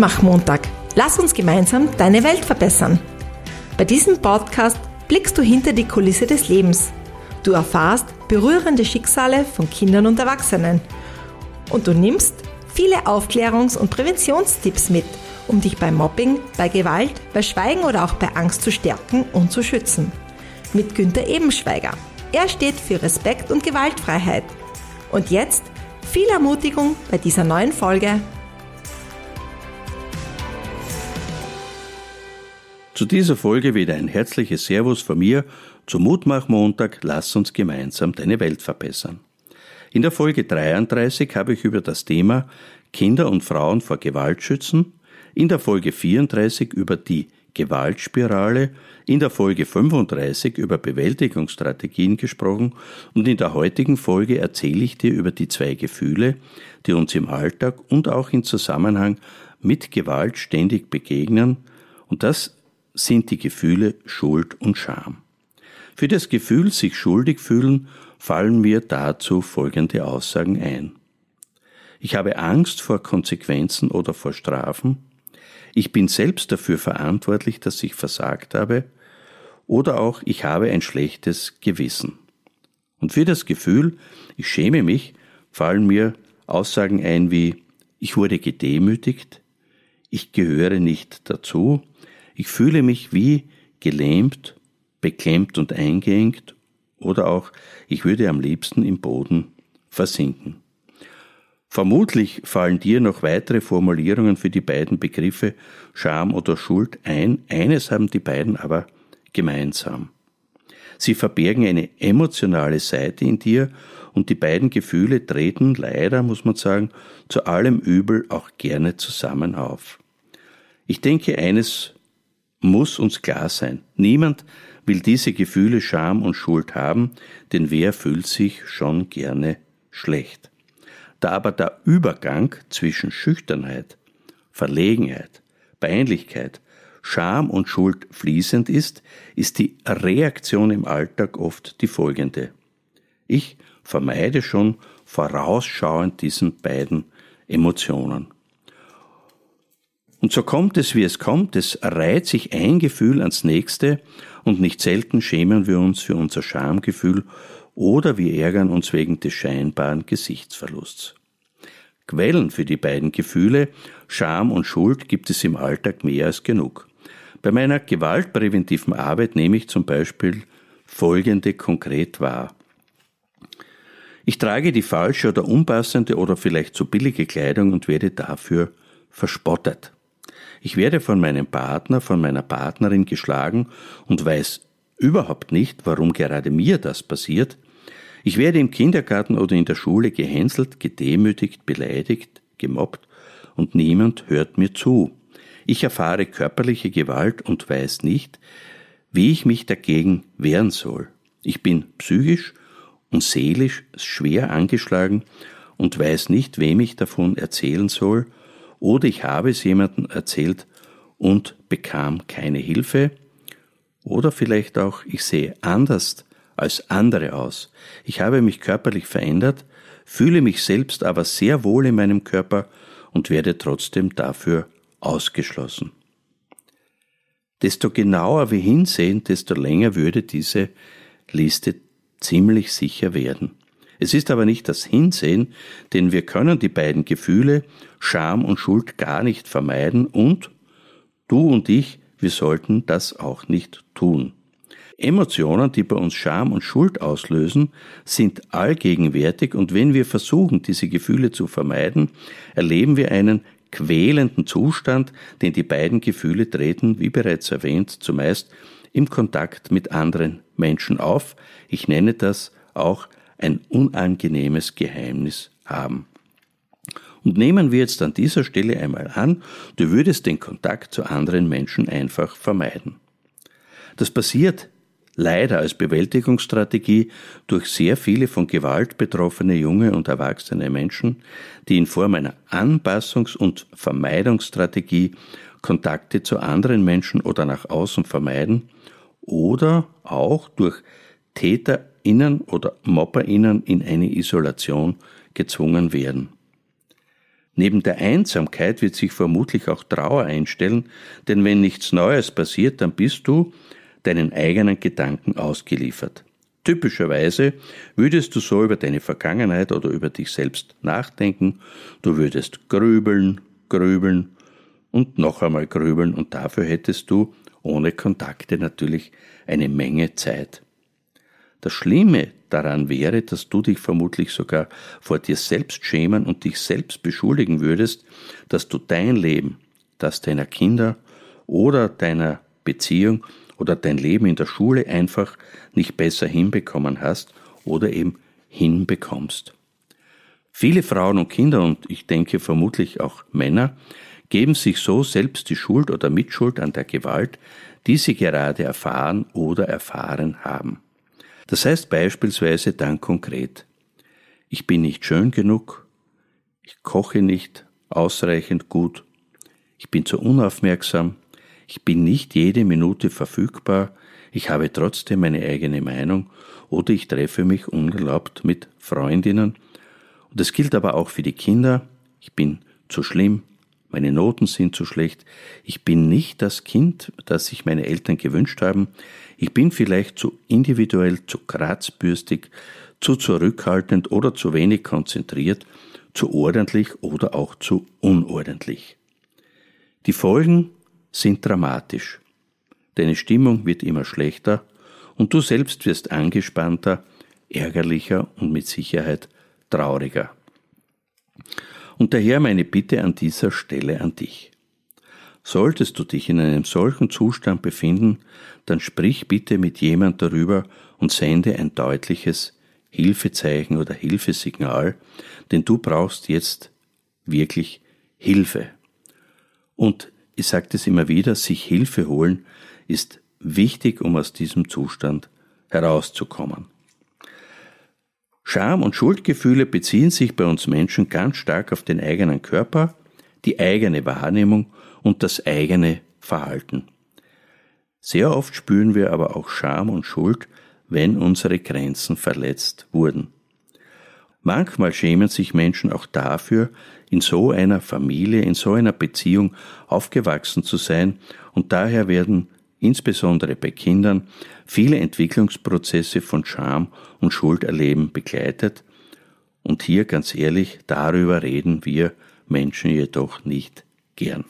Mutmach-Montag. Lass uns gemeinsam deine Welt verbessern. Bei diesem Podcast blickst du hinter die Kulisse des Lebens. Du erfahrst berührende Schicksale von Kindern und Erwachsenen. Und du nimmst viele Aufklärungs- und Präventionstipps mit, um dich bei Mobbing, bei Gewalt, bei Schweigen oder auch bei Angst zu stärken und zu schützen. Mit Günter Ebenschweiger. Er steht für Respekt und Gewaltfreiheit. Und jetzt viel Ermutigung bei dieser neuen Folge Zu dieser Folge wieder ein herzliches Servus von mir zum Mutmach-Montag Lass uns gemeinsam deine Welt verbessern. In der Folge 33 habe ich über das Thema Kinder und Frauen vor Gewalt schützen, in der Folge 34 über die Gewaltspirale, in der Folge 35 über Bewältigungsstrategien gesprochen und in der heutigen Folge erzähle ich dir über die zwei Gefühle, die uns im Alltag und auch im Zusammenhang mit Gewalt ständig begegnen und das sind die Gefühle Schuld und Scham. Für das Gefühl, sich schuldig fühlen, fallen mir dazu folgende Aussagen ein. Ich habe Angst vor Konsequenzen oder vor Strafen. Ich bin selbst dafür verantwortlich, dass ich versagt habe. Oder auch ich habe ein schlechtes Gewissen. Und für das Gefühl, ich schäme mich, fallen mir Aussagen ein wie ich wurde gedemütigt, ich gehöre nicht dazu, ich fühle mich wie gelähmt, beklemmt und eingeengt oder auch ich würde am liebsten im Boden versinken. Vermutlich fallen dir noch weitere Formulierungen für die beiden Begriffe Scham oder Schuld ein. Eines haben die beiden aber gemeinsam. Sie verbergen eine emotionale Seite in dir und die beiden Gefühle treten leider, muss man sagen, zu allem Übel auch gerne zusammen auf. Ich denke, eines muss uns klar sein. Niemand will diese Gefühle Scham und Schuld haben, denn wer fühlt sich schon gerne schlecht. Da aber der Übergang zwischen Schüchternheit, Verlegenheit, Peinlichkeit, Scham und Schuld fließend ist, ist die Reaktion im Alltag oft die folgende. Ich vermeide schon vorausschauend diesen beiden Emotionen. Und so kommt es, wie es kommt, es reiht sich ein Gefühl ans nächste, und nicht selten schämen wir uns für unser Schamgefühl oder wir ärgern uns wegen des scheinbaren Gesichtsverlusts. Quellen für die beiden Gefühle, Scham und Schuld, gibt es im Alltag mehr als genug. Bei meiner gewaltpräventiven Arbeit nehme ich zum Beispiel folgende konkret wahr. Ich trage die falsche oder unpassende oder vielleicht zu billige Kleidung und werde dafür verspottet. Ich werde von meinem Partner, von meiner Partnerin geschlagen und weiß überhaupt nicht, warum gerade mir das passiert. Ich werde im Kindergarten oder in der Schule gehänselt, gedemütigt, beleidigt, gemobbt und niemand hört mir zu. Ich erfahre körperliche Gewalt und weiß nicht, wie ich mich dagegen wehren soll. Ich bin psychisch und seelisch schwer angeschlagen und weiß nicht, wem ich davon erzählen soll oder ich habe es jemandem erzählt und bekam keine Hilfe, oder vielleicht auch ich sehe anders als andere aus. Ich habe mich körperlich verändert, fühle mich selbst aber sehr wohl in meinem Körper und werde trotzdem dafür ausgeschlossen. Desto genauer wir hinsehen, desto länger würde diese Liste ziemlich sicher werden. Es ist aber nicht das Hinsehen, denn wir können die beiden Gefühle Scham und Schuld gar nicht vermeiden und du und ich, wir sollten das auch nicht tun. Emotionen, die bei uns Scham und Schuld auslösen, sind allgegenwärtig und wenn wir versuchen, diese Gefühle zu vermeiden, erleben wir einen quälenden Zustand, denn die beiden Gefühle treten, wie bereits erwähnt, zumeist im Kontakt mit anderen Menschen auf. Ich nenne das auch ein unangenehmes Geheimnis haben. Und nehmen wir jetzt an dieser Stelle einmal an, du würdest den Kontakt zu anderen Menschen einfach vermeiden. Das passiert leider als Bewältigungsstrategie durch sehr viele von Gewalt betroffene junge und erwachsene Menschen, die in Form einer Anpassungs- und Vermeidungsstrategie Kontakte zu anderen Menschen oder nach außen vermeiden oder auch durch TäterInnen oder MopperInnen in eine Isolation gezwungen werden. Neben der Einsamkeit wird sich vermutlich auch Trauer einstellen, denn wenn nichts Neues passiert, dann bist du deinen eigenen Gedanken ausgeliefert. Typischerweise würdest du so über deine Vergangenheit oder über dich selbst nachdenken, du würdest grübeln, grübeln und noch einmal grübeln und dafür hättest du ohne Kontakte natürlich eine Menge Zeit. Das Schlimme daran wäre, dass du dich vermutlich sogar vor dir selbst schämen und dich selbst beschuldigen würdest, dass du dein Leben, das deiner Kinder oder deiner Beziehung oder dein Leben in der Schule einfach nicht besser hinbekommen hast oder eben hinbekommst. Viele Frauen und Kinder und ich denke vermutlich auch Männer geben sich so selbst die Schuld oder Mitschuld an der Gewalt, die sie gerade erfahren oder erfahren haben. Das heißt beispielsweise dann konkret, ich bin nicht schön genug, ich koche nicht ausreichend gut, ich bin zu unaufmerksam, ich bin nicht jede Minute verfügbar, ich habe trotzdem meine eigene Meinung oder ich treffe mich unerlaubt mit Freundinnen. Und das gilt aber auch für die Kinder, ich bin zu schlimm, meine Noten sind zu schlecht, ich bin nicht das Kind, das sich meine Eltern gewünscht haben, ich bin vielleicht zu individuell, zu kratzbürstig, zu zurückhaltend oder zu wenig konzentriert, zu ordentlich oder auch zu unordentlich. Die Folgen sind dramatisch. Deine Stimmung wird immer schlechter und du selbst wirst angespannter, ärgerlicher und mit Sicherheit trauriger. Und daher meine Bitte an dieser Stelle an dich. Solltest du dich in einem solchen Zustand befinden, dann sprich bitte mit jemand darüber und sende ein deutliches Hilfezeichen oder Hilfesignal, denn du brauchst jetzt wirklich Hilfe. Und ich sage das immer wieder, sich Hilfe holen ist wichtig, um aus diesem Zustand herauszukommen. Scham und Schuldgefühle beziehen sich bei uns Menschen ganz stark auf den eigenen Körper, die eigene Wahrnehmung und das eigene Verhalten. Sehr oft spüren wir aber auch Scham und Schuld, wenn unsere Grenzen verletzt wurden. Manchmal schämen sich Menschen auch dafür, in so einer Familie, in so einer Beziehung aufgewachsen zu sein, und daher werden insbesondere bei Kindern, viele Entwicklungsprozesse von Scham und Schulderleben begleitet. Und hier ganz ehrlich, darüber reden wir Menschen jedoch nicht gern.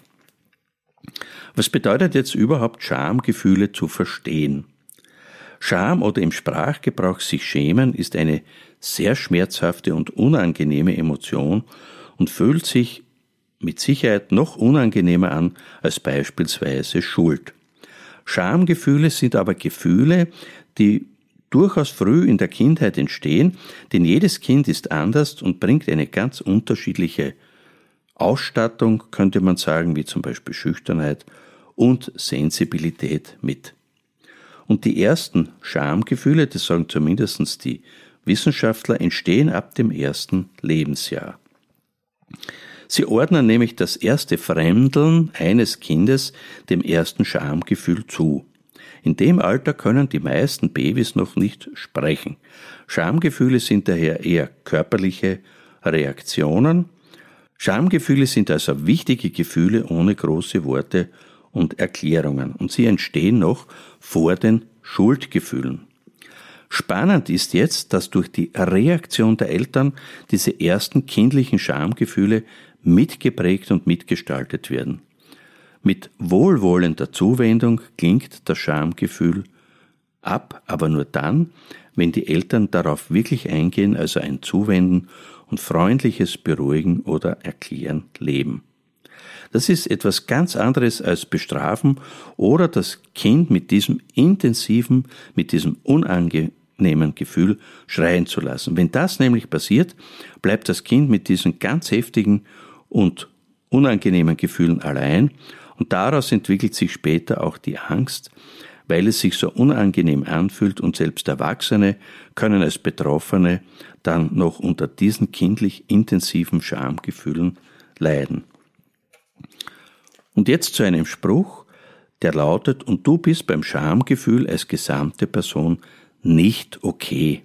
Was bedeutet jetzt überhaupt Schamgefühle zu verstehen? Scham oder im Sprachgebrauch sich schämen ist eine sehr schmerzhafte und unangenehme Emotion und fühlt sich mit Sicherheit noch unangenehmer an als beispielsweise Schuld. Schamgefühle sind aber Gefühle, die durchaus früh in der Kindheit entstehen, denn jedes Kind ist anders und bringt eine ganz unterschiedliche Ausstattung, könnte man sagen, wie zum Beispiel Schüchternheit und Sensibilität mit. Und die ersten Schamgefühle, das sagen zumindest die Wissenschaftler, entstehen ab dem ersten Lebensjahr. Sie ordnen nämlich das erste Fremdeln eines Kindes dem ersten Schamgefühl zu. In dem Alter können die meisten Babys noch nicht sprechen. Schamgefühle sind daher eher körperliche Reaktionen. Schamgefühle sind also wichtige Gefühle ohne große Worte und Erklärungen und sie entstehen noch vor den Schuldgefühlen. Spannend ist jetzt, dass durch die Reaktion der Eltern diese ersten kindlichen Schamgefühle mitgeprägt und mitgestaltet werden. Mit wohlwollender Zuwendung klingt das Schamgefühl ab, aber nur dann, wenn die Eltern darauf wirklich eingehen, also ein Zuwenden und freundliches Beruhigen oder Erklären leben. Das ist etwas ganz anderes als bestrafen oder das Kind mit diesem intensiven, mit diesem unange nehmen Gefühl schreien zu lassen. Wenn das nämlich passiert, bleibt das Kind mit diesen ganz heftigen und unangenehmen Gefühlen allein und daraus entwickelt sich später auch die Angst, weil es sich so unangenehm anfühlt und selbst Erwachsene können als Betroffene dann noch unter diesen kindlich intensiven Schamgefühlen leiden. Und jetzt zu einem Spruch, der lautet, und du bist beim Schamgefühl als gesamte Person nicht okay.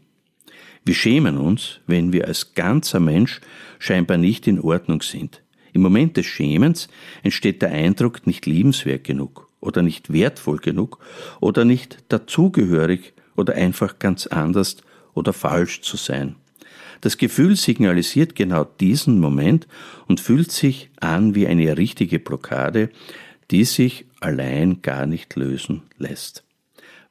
Wir schämen uns, wenn wir als ganzer Mensch scheinbar nicht in Ordnung sind. Im Moment des Schämens entsteht der Eindruck, nicht liebenswert genug oder nicht wertvoll genug oder nicht dazugehörig oder einfach ganz anders oder falsch zu sein. Das Gefühl signalisiert genau diesen Moment und fühlt sich an wie eine richtige Blockade, die sich allein gar nicht lösen lässt.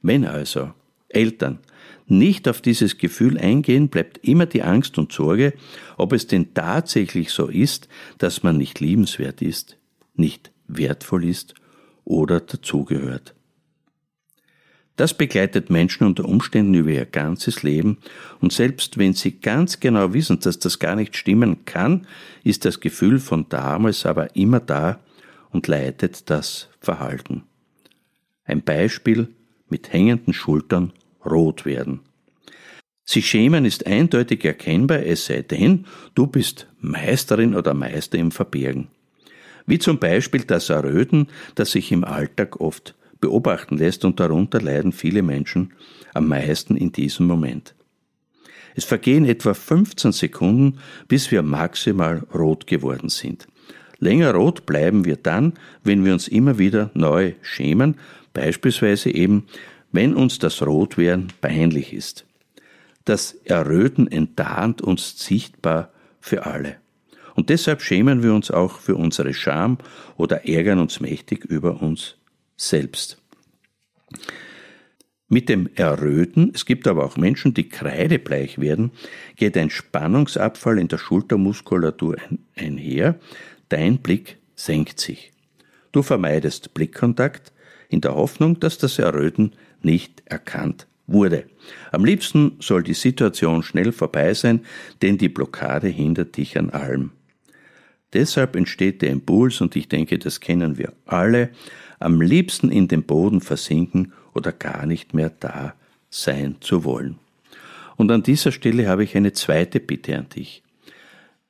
Wenn also Eltern nicht auf dieses Gefühl eingehen, bleibt immer die Angst und Sorge, ob es denn tatsächlich so ist, dass man nicht liebenswert ist, nicht wertvoll ist oder dazugehört. Das begleitet Menschen unter Umständen über ihr ganzes Leben und selbst wenn sie ganz genau wissen, dass das gar nicht stimmen kann, ist das Gefühl von damals aber immer da und leitet das Verhalten. Ein Beispiel mit hängenden Schultern rot werden. Sich schämen ist eindeutig erkennbar, es sei denn, du bist Meisterin oder Meister im Verbergen. Wie zum Beispiel das Erröten, das sich im Alltag oft beobachten lässt und darunter leiden viele Menschen am meisten in diesem Moment. Es vergehen etwa 15 Sekunden, bis wir maximal rot geworden sind. Länger rot bleiben wir dann, wenn wir uns immer wieder neu schämen, beispielsweise eben, wenn uns das Rotwerden peinlich ist. Das Erröten enttarnt uns sichtbar für alle. Und deshalb schämen wir uns auch für unsere Scham oder ärgern uns mächtig über uns selbst. Mit dem Erröten, es gibt aber auch Menschen, die kreidebleich werden, geht ein Spannungsabfall in der Schultermuskulatur einher, dein Blick senkt sich. Du vermeidest Blickkontakt in der Hoffnung, dass das Erröten nicht erkannt wurde. Am liebsten soll die Situation schnell vorbei sein, denn die Blockade hindert dich an allem. Deshalb entsteht der Impuls, und ich denke, das kennen wir alle, am liebsten in den Boden versinken oder gar nicht mehr da sein zu wollen. Und an dieser Stelle habe ich eine zweite Bitte an dich.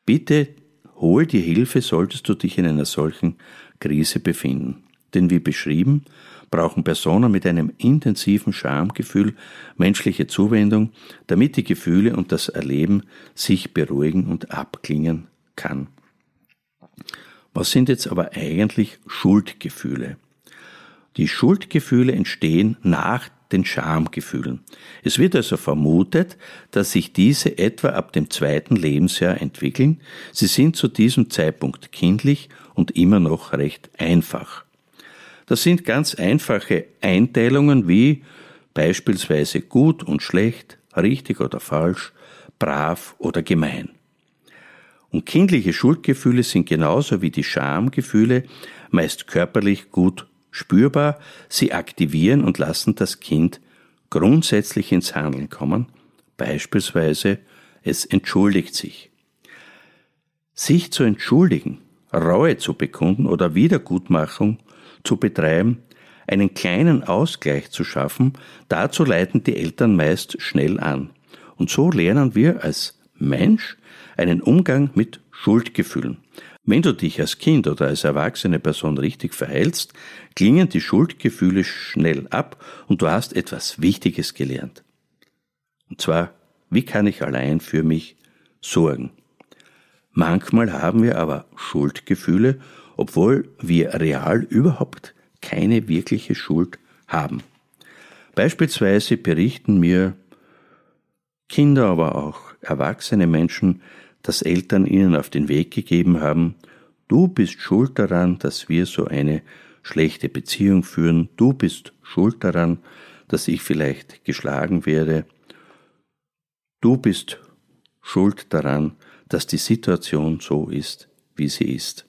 Bitte hol dir Hilfe, solltest du dich in einer solchen Krise befinden. Denn wie beschrieben, brauchen Personen mit einem intensiven Schamgefühl menschliche Zuwendung, damit die Gefühle und das Erleben sich beruhigen und abklingen kann. Was sind jetzt aber eigentlich Schuldgefühle? Die Schuldgefühle entstehen nach den Schamgefühlen. Es wird also vermutet, dass sich diese etwa ab dem zweiten Lebensjahr entwickeln. Sie sind zu diesem Zeitpunkt kindlich und immer noch recht einfach. Das sind ganz einfache Einteilungen wie beispielsweise gut und schlecht, richtig oder falsch, brav oder gemein. Und kindliche Schuldgefühle sind genauso wie die Schamgefühle meist körperlich gut spürbar, sie aktivieren und lassen das Kind grundsätzlich ins Handeln kommen, beispielsweise es entschuldigt sich. Sich zu entschuldigen, Reue zu bekunden oder Wiedergutmachung zu betreiben, einen kleinen Ausgleich zu schaffen, dazu leiten die Eltern meist schnell an. Und so lernen wir als Mensch einen Umgang mit Schuldgefühlen. Wenn du dich als Kind oder als erwachsene Person richtig verhältst, klingen die Schuldgefühle schnell ab und du hast etwas Wichtiges gelernt. Und zwar, wie kann ich allein für mich sorgen? Manchmal haben wir aber Schuldgefühle, obwohl wir real überhaupt keine wirkliche Schuld haben. Beispielsweise berichten mir Kinder, aber auch erwachsene Menschen, dass Eltern ihnen auf den Weg gegeben haben, du bist schuld daran, dass wir so eine schlechte Beziehung führen, du bist schuld daran, dass ich vielleicht geschlagen werde, du bist schuld daran, dass die Situation so ist, wie sie ist.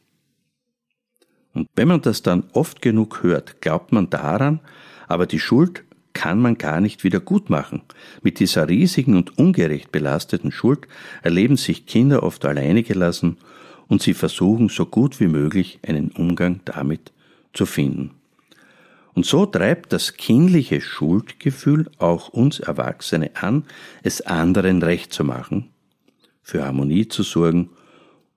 Und wenn man das dann oft genug hört, glaubt man daran, aber die Schuld kann man gar nicht wieder gut machen. Mit dieser riesigen und ungerecht belasteten Schuld erleben sich Kinder oft alleine gelassen und sie versuchen so gut wie möglich einen Umgang damit zu finden. Und so treibt das kindliche Schuldgefühl auch uns Erwachsene an, es anderen recht zu machen, für Harmonie zu sorgen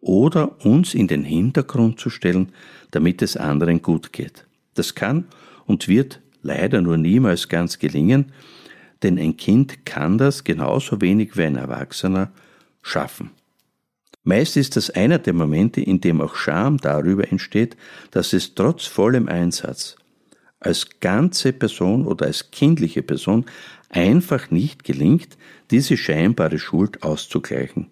oder uns in den Hintergrund zu stellen, damit es anderen gut geht. Das kann und wird leider nur niemals ganz gelingen, denn ein Kind kann das genauso wenig wie ein Erwachsener schaffen. Meist ist das einer der Momente, in dem auch Scham darüber entsteht, dass es trotz vollem Einsatz als ganze Person oder als kindliche Person einfach nicht gelingt, diese scheinbare Schuld auszugleichen.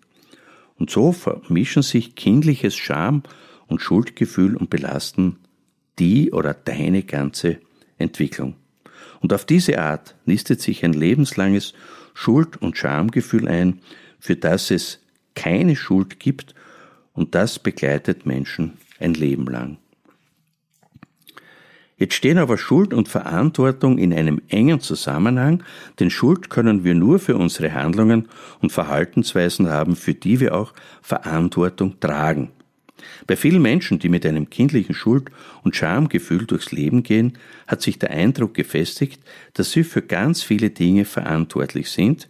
Und so vermischen sich kindliches Scham und Schuldgefühl und belasten die oder deine ganze Entwicklung. Und auf diese Art nistet sich ein lebenslanges Schuld- und Schamgefühl ein, für das es keine Schuld gibt, und das begleitet Menschen ein Leben lang. Jetzt stehen aber Schuld und Verantwortung in einem engen Zusammenhang, denn Schuld können wir nur für unsere Handlungen und Verhaltensweisen haben, für die wir auch Verantwortung tragen. Bei vielen Menschen, die mit einem kindlichen Schuld- und Schamgefühl durchs Leben gehen, hat sich der Eindruck gefestigt, dass sie für ganz viele Dinge verantwortlich sind,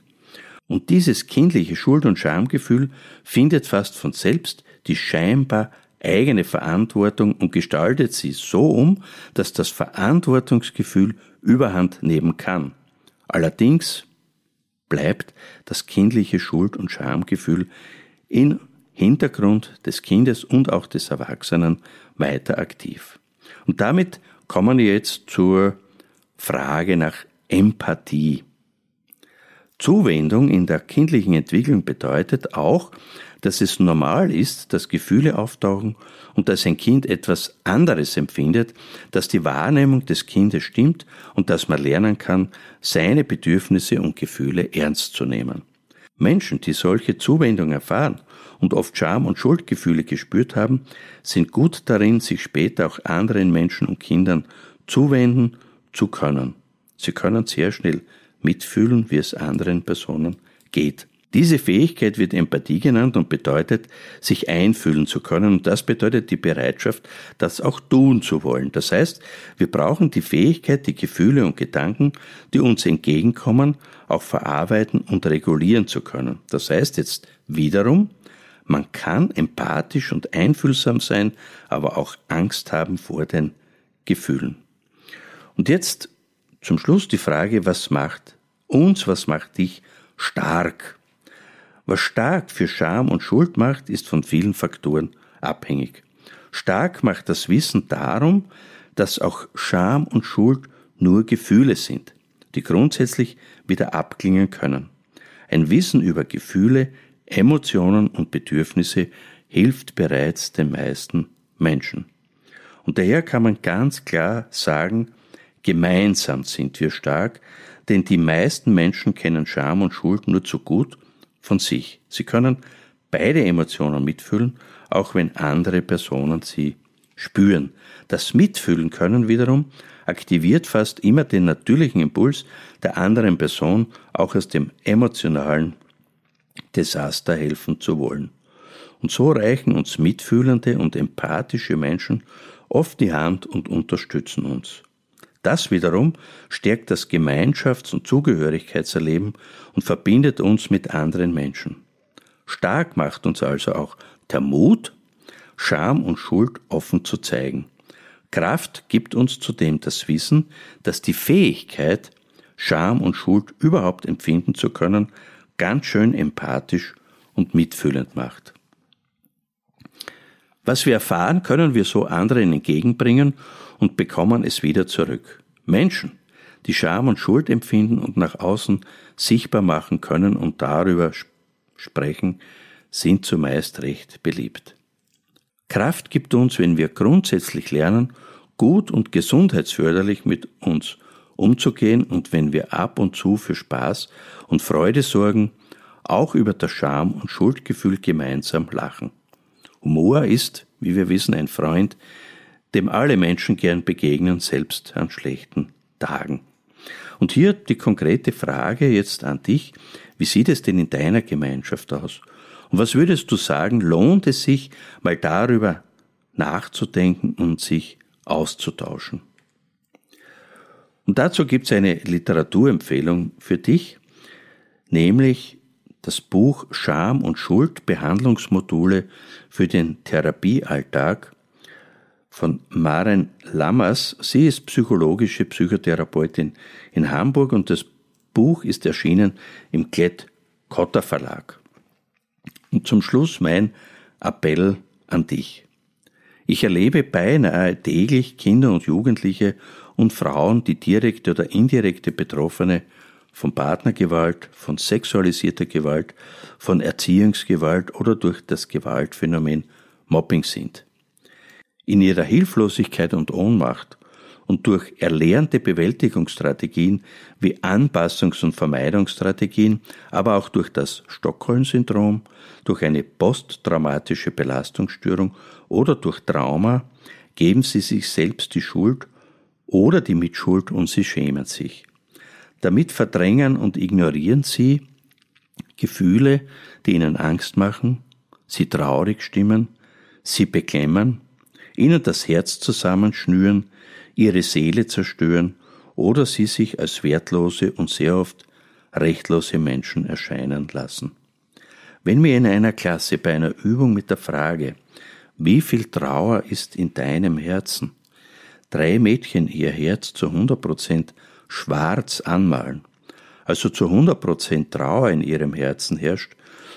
und dieses kindliche Schuld- und Schamgefühl findet fast von selbst die scheinbar eigene Verantwortung und gestaltet sie so um, dass das Verantwortungsgefühl Überhand nehmen kann. Allerdings bleibt das kindliche Schuld- und Schamgefühl in Hintergrund des Kindes und auch des Erwachsenen weiter aktiv. Und damit kommen wir jetzt zur Frage nach Empathie. Zuwendung in der kindlichen Entwicklung bedeutet auch, dass es normal ist, dass Gefühle auftauchen und dass ein Kind etwas anderes empfindet, dass die Wahrnehmung des Kindes stimmt und dass man lernen kann, seine Bedürfnisse und Gefühle ernst zu nehmen. Menschen, die solche Zuwendung erfahren und oft Scham- und Schuldgefühle gespürt haben, sind gut darin, sich später auch anderen Menschen und Kindern zuwenden zu können. Sie können sehr schnell mitfühlen, wie es anderen Personen geht. Diese Fähigkeit wird Empathie genannt und bedeutet, sich einfühlen zu können. Und das bedeutet die Bereitschaft, das auch tun zu wollen. Das heißt, wir brauchen die Fähigkeit, die Gefühle und Gedanken, die uns entgegenkommen, auch verarbeiten und regulieren zu können. Das heißt jetzt wiederum, man kann empathisch und einfühlsam sein, aber auch Angst haben vor den Gefühlen. Und jetzt zum Schluss die Frage, was macht uns, was macht dich stark? Was stark für Scham und Schuld macht, ist von vielen Faktoren abhängig. Stark macht das Wissen darum, dass auch Scham und Schuld nur Gefühle sind, die grundsätzlich wieder abklingen können. Ein Wissen über Gefühle Emotionen und Bedürfnisse hilft bereits den meisten Menschen. Und daher kann man ganz klar sagen, gemeinsam sind wir stark, denn die meisten Menschen kennen Scham und Schuld nur zu gut von sich. Sie können beide Emotionen mitfühlen, auch wenn andere Personen sie spüren. Das Mitfühlen können wiederum aktiviert fast immer den natürlichen Impuls der anderen Person, auch aus dem emotionalen Desaster helfen zu wollen. Und so reichen uns mitfühlende und empathische Menschen oft die Hand und unterstützen uns. Das wiederum stärkt das Gemeinschafts- und Zugehörigkeitserleben und verbindet uns mit anderen Menschen. Stark macht uns also auch der Mut, Scham und Schuld offen zu zeigen. Kraft gibt uns zudem das Wissen, dass die Fähigkeit, Scham und Schuld überhaupt empfinden zu können, ganz schön empathisch und mitfühlend macht. Was wir erfahren, können wir so anderen entgegenbringen und bekommen es wieder zurück. Menschen, die Scham und Schuld empfinden und nach außen sichtbar machen können und darüber sprechen, sind zumeist recht beliebt. Kraft gibt uns, wenn wir grundsätzlich lernen, gut und gesundheitsförderlich mit uns umzugehen und wenn wir ab und zu für Spaß und Freude sorgen, auch über das Scham- und Schuldgefühl gemeinsam lachen. Humor ist, wie wir wissen, ein Freund, dem alle Menschen gern begegnen, selbst an schlechten Tagen. Und hier die konkrete Frage jetzt an dich, wie sieht es denn in deiner Gemeinschaft aus? Und was würdest du sagen, lohnt es sich, mal darüber nachzudenken und sich auszutauschen? Und dazu gibt es eine Literaturempfehlung für dich, nämlich das Buch Scham und Schuld Behandlungsmodule für den Therapiealltag von Maren Lammers. Sie ist psychologische Psychotherapeutin in Hamburg und das Buch ist erschienen im Klett Cotta Verlag. Und zum Schluss mein Appell an dich. Ich erlebe beinahe täglich Kinder und Jugendliche und Frauen, die direkte oder indirekte Betroffene von Partnergewalt, von sexualisierter Gewalt, von Erziehungsgewalt oder durch das Gewaltphänomen Mobbing sind. In ihrer Hilflosigkeit und Ohnmacht und durch erlernte Bewältigungsstrategien wie Anpassungs- und Vermeidungsstrategien, aber auch durch das Stockholm-Syndrom, durch eine posttraumatische Belastungsstörung oder durch Trauma geben sie sich selbst die Schuld oder die Mitschuld und sie schämen sich. Damit verdrängen und ignorieren sie Gefühle, die ihnen Angst machen, sie traurig stimmen, sie beklemmen, ihnen das Herz zusammenschnüren, ihre Seele zerstören oder sie sich als wertlose und sehr oft rechtlose Menschen erscheinen lassen. Wenn mir in einer Klasse bei einer Übung mit der Frage, wie viel Trauer ist in deinem Herzen, drei Mädchen ihr Herz zu 100 Prozent schwarz anmalen, also zu 100 Prozent Trauer in ihrem Herzen herrscht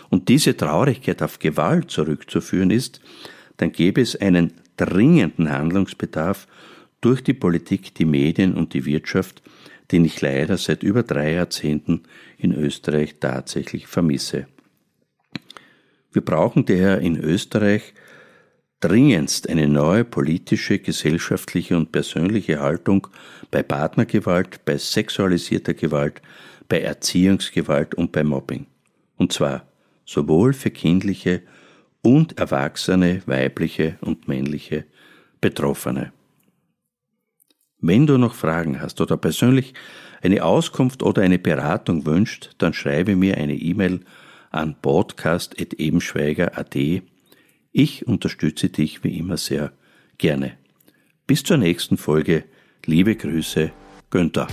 und diese Traurigkeit auf Gewalt zurückzuführen ist, dann gäbe es einen dringenden Handlungsbedarf durch die Politik, die Medien und die Wirtschaft, den ich leider seit über drei Jahrzehnten in Österreich tatsächlich vermisse. Wir brauchen daher in Österreich dringendst eine neue politische, gesellschaftliche und persönliche Haltung bei Partnergewalt, bei sexualisierter Gewalt, bei Erziehungsgewalt und bei Mobbing. Und zwar sowohl für kindliche und erwachsene weibliche und männliche Betroffene. Wenn du noch Fragen hast oder persönlich eine Auskunft oder eine Beratung wünscht, dann schreibe mir eine E-Mail an podcast.ebenschweiger.at. Ich unterstütze dich wie immer sehr gerne. Bis zur nächsten Folge. Liebe Grüße, Günther.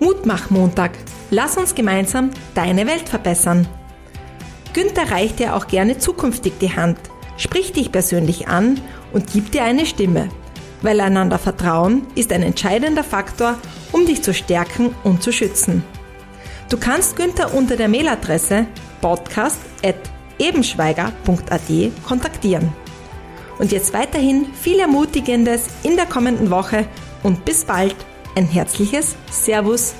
Mutmach-Montag. Lass uns gemeinsam deine Welt verbessern. Günther reicht dir auch gerne zukünftig die Hand, spricht dich persönlich an und gibt dir eine Stimme weil einander Vertrauen ist ein entscheidender Faktor, um dich zu stärken und zu schützen. Du kannst Günther unter der Mailadresse podcast.ebenschweiger.at kontaktieren. Und jetzt weiterhin viel Ermutigendes in der kommenden Woche und bis bald. Ein herzliches Servus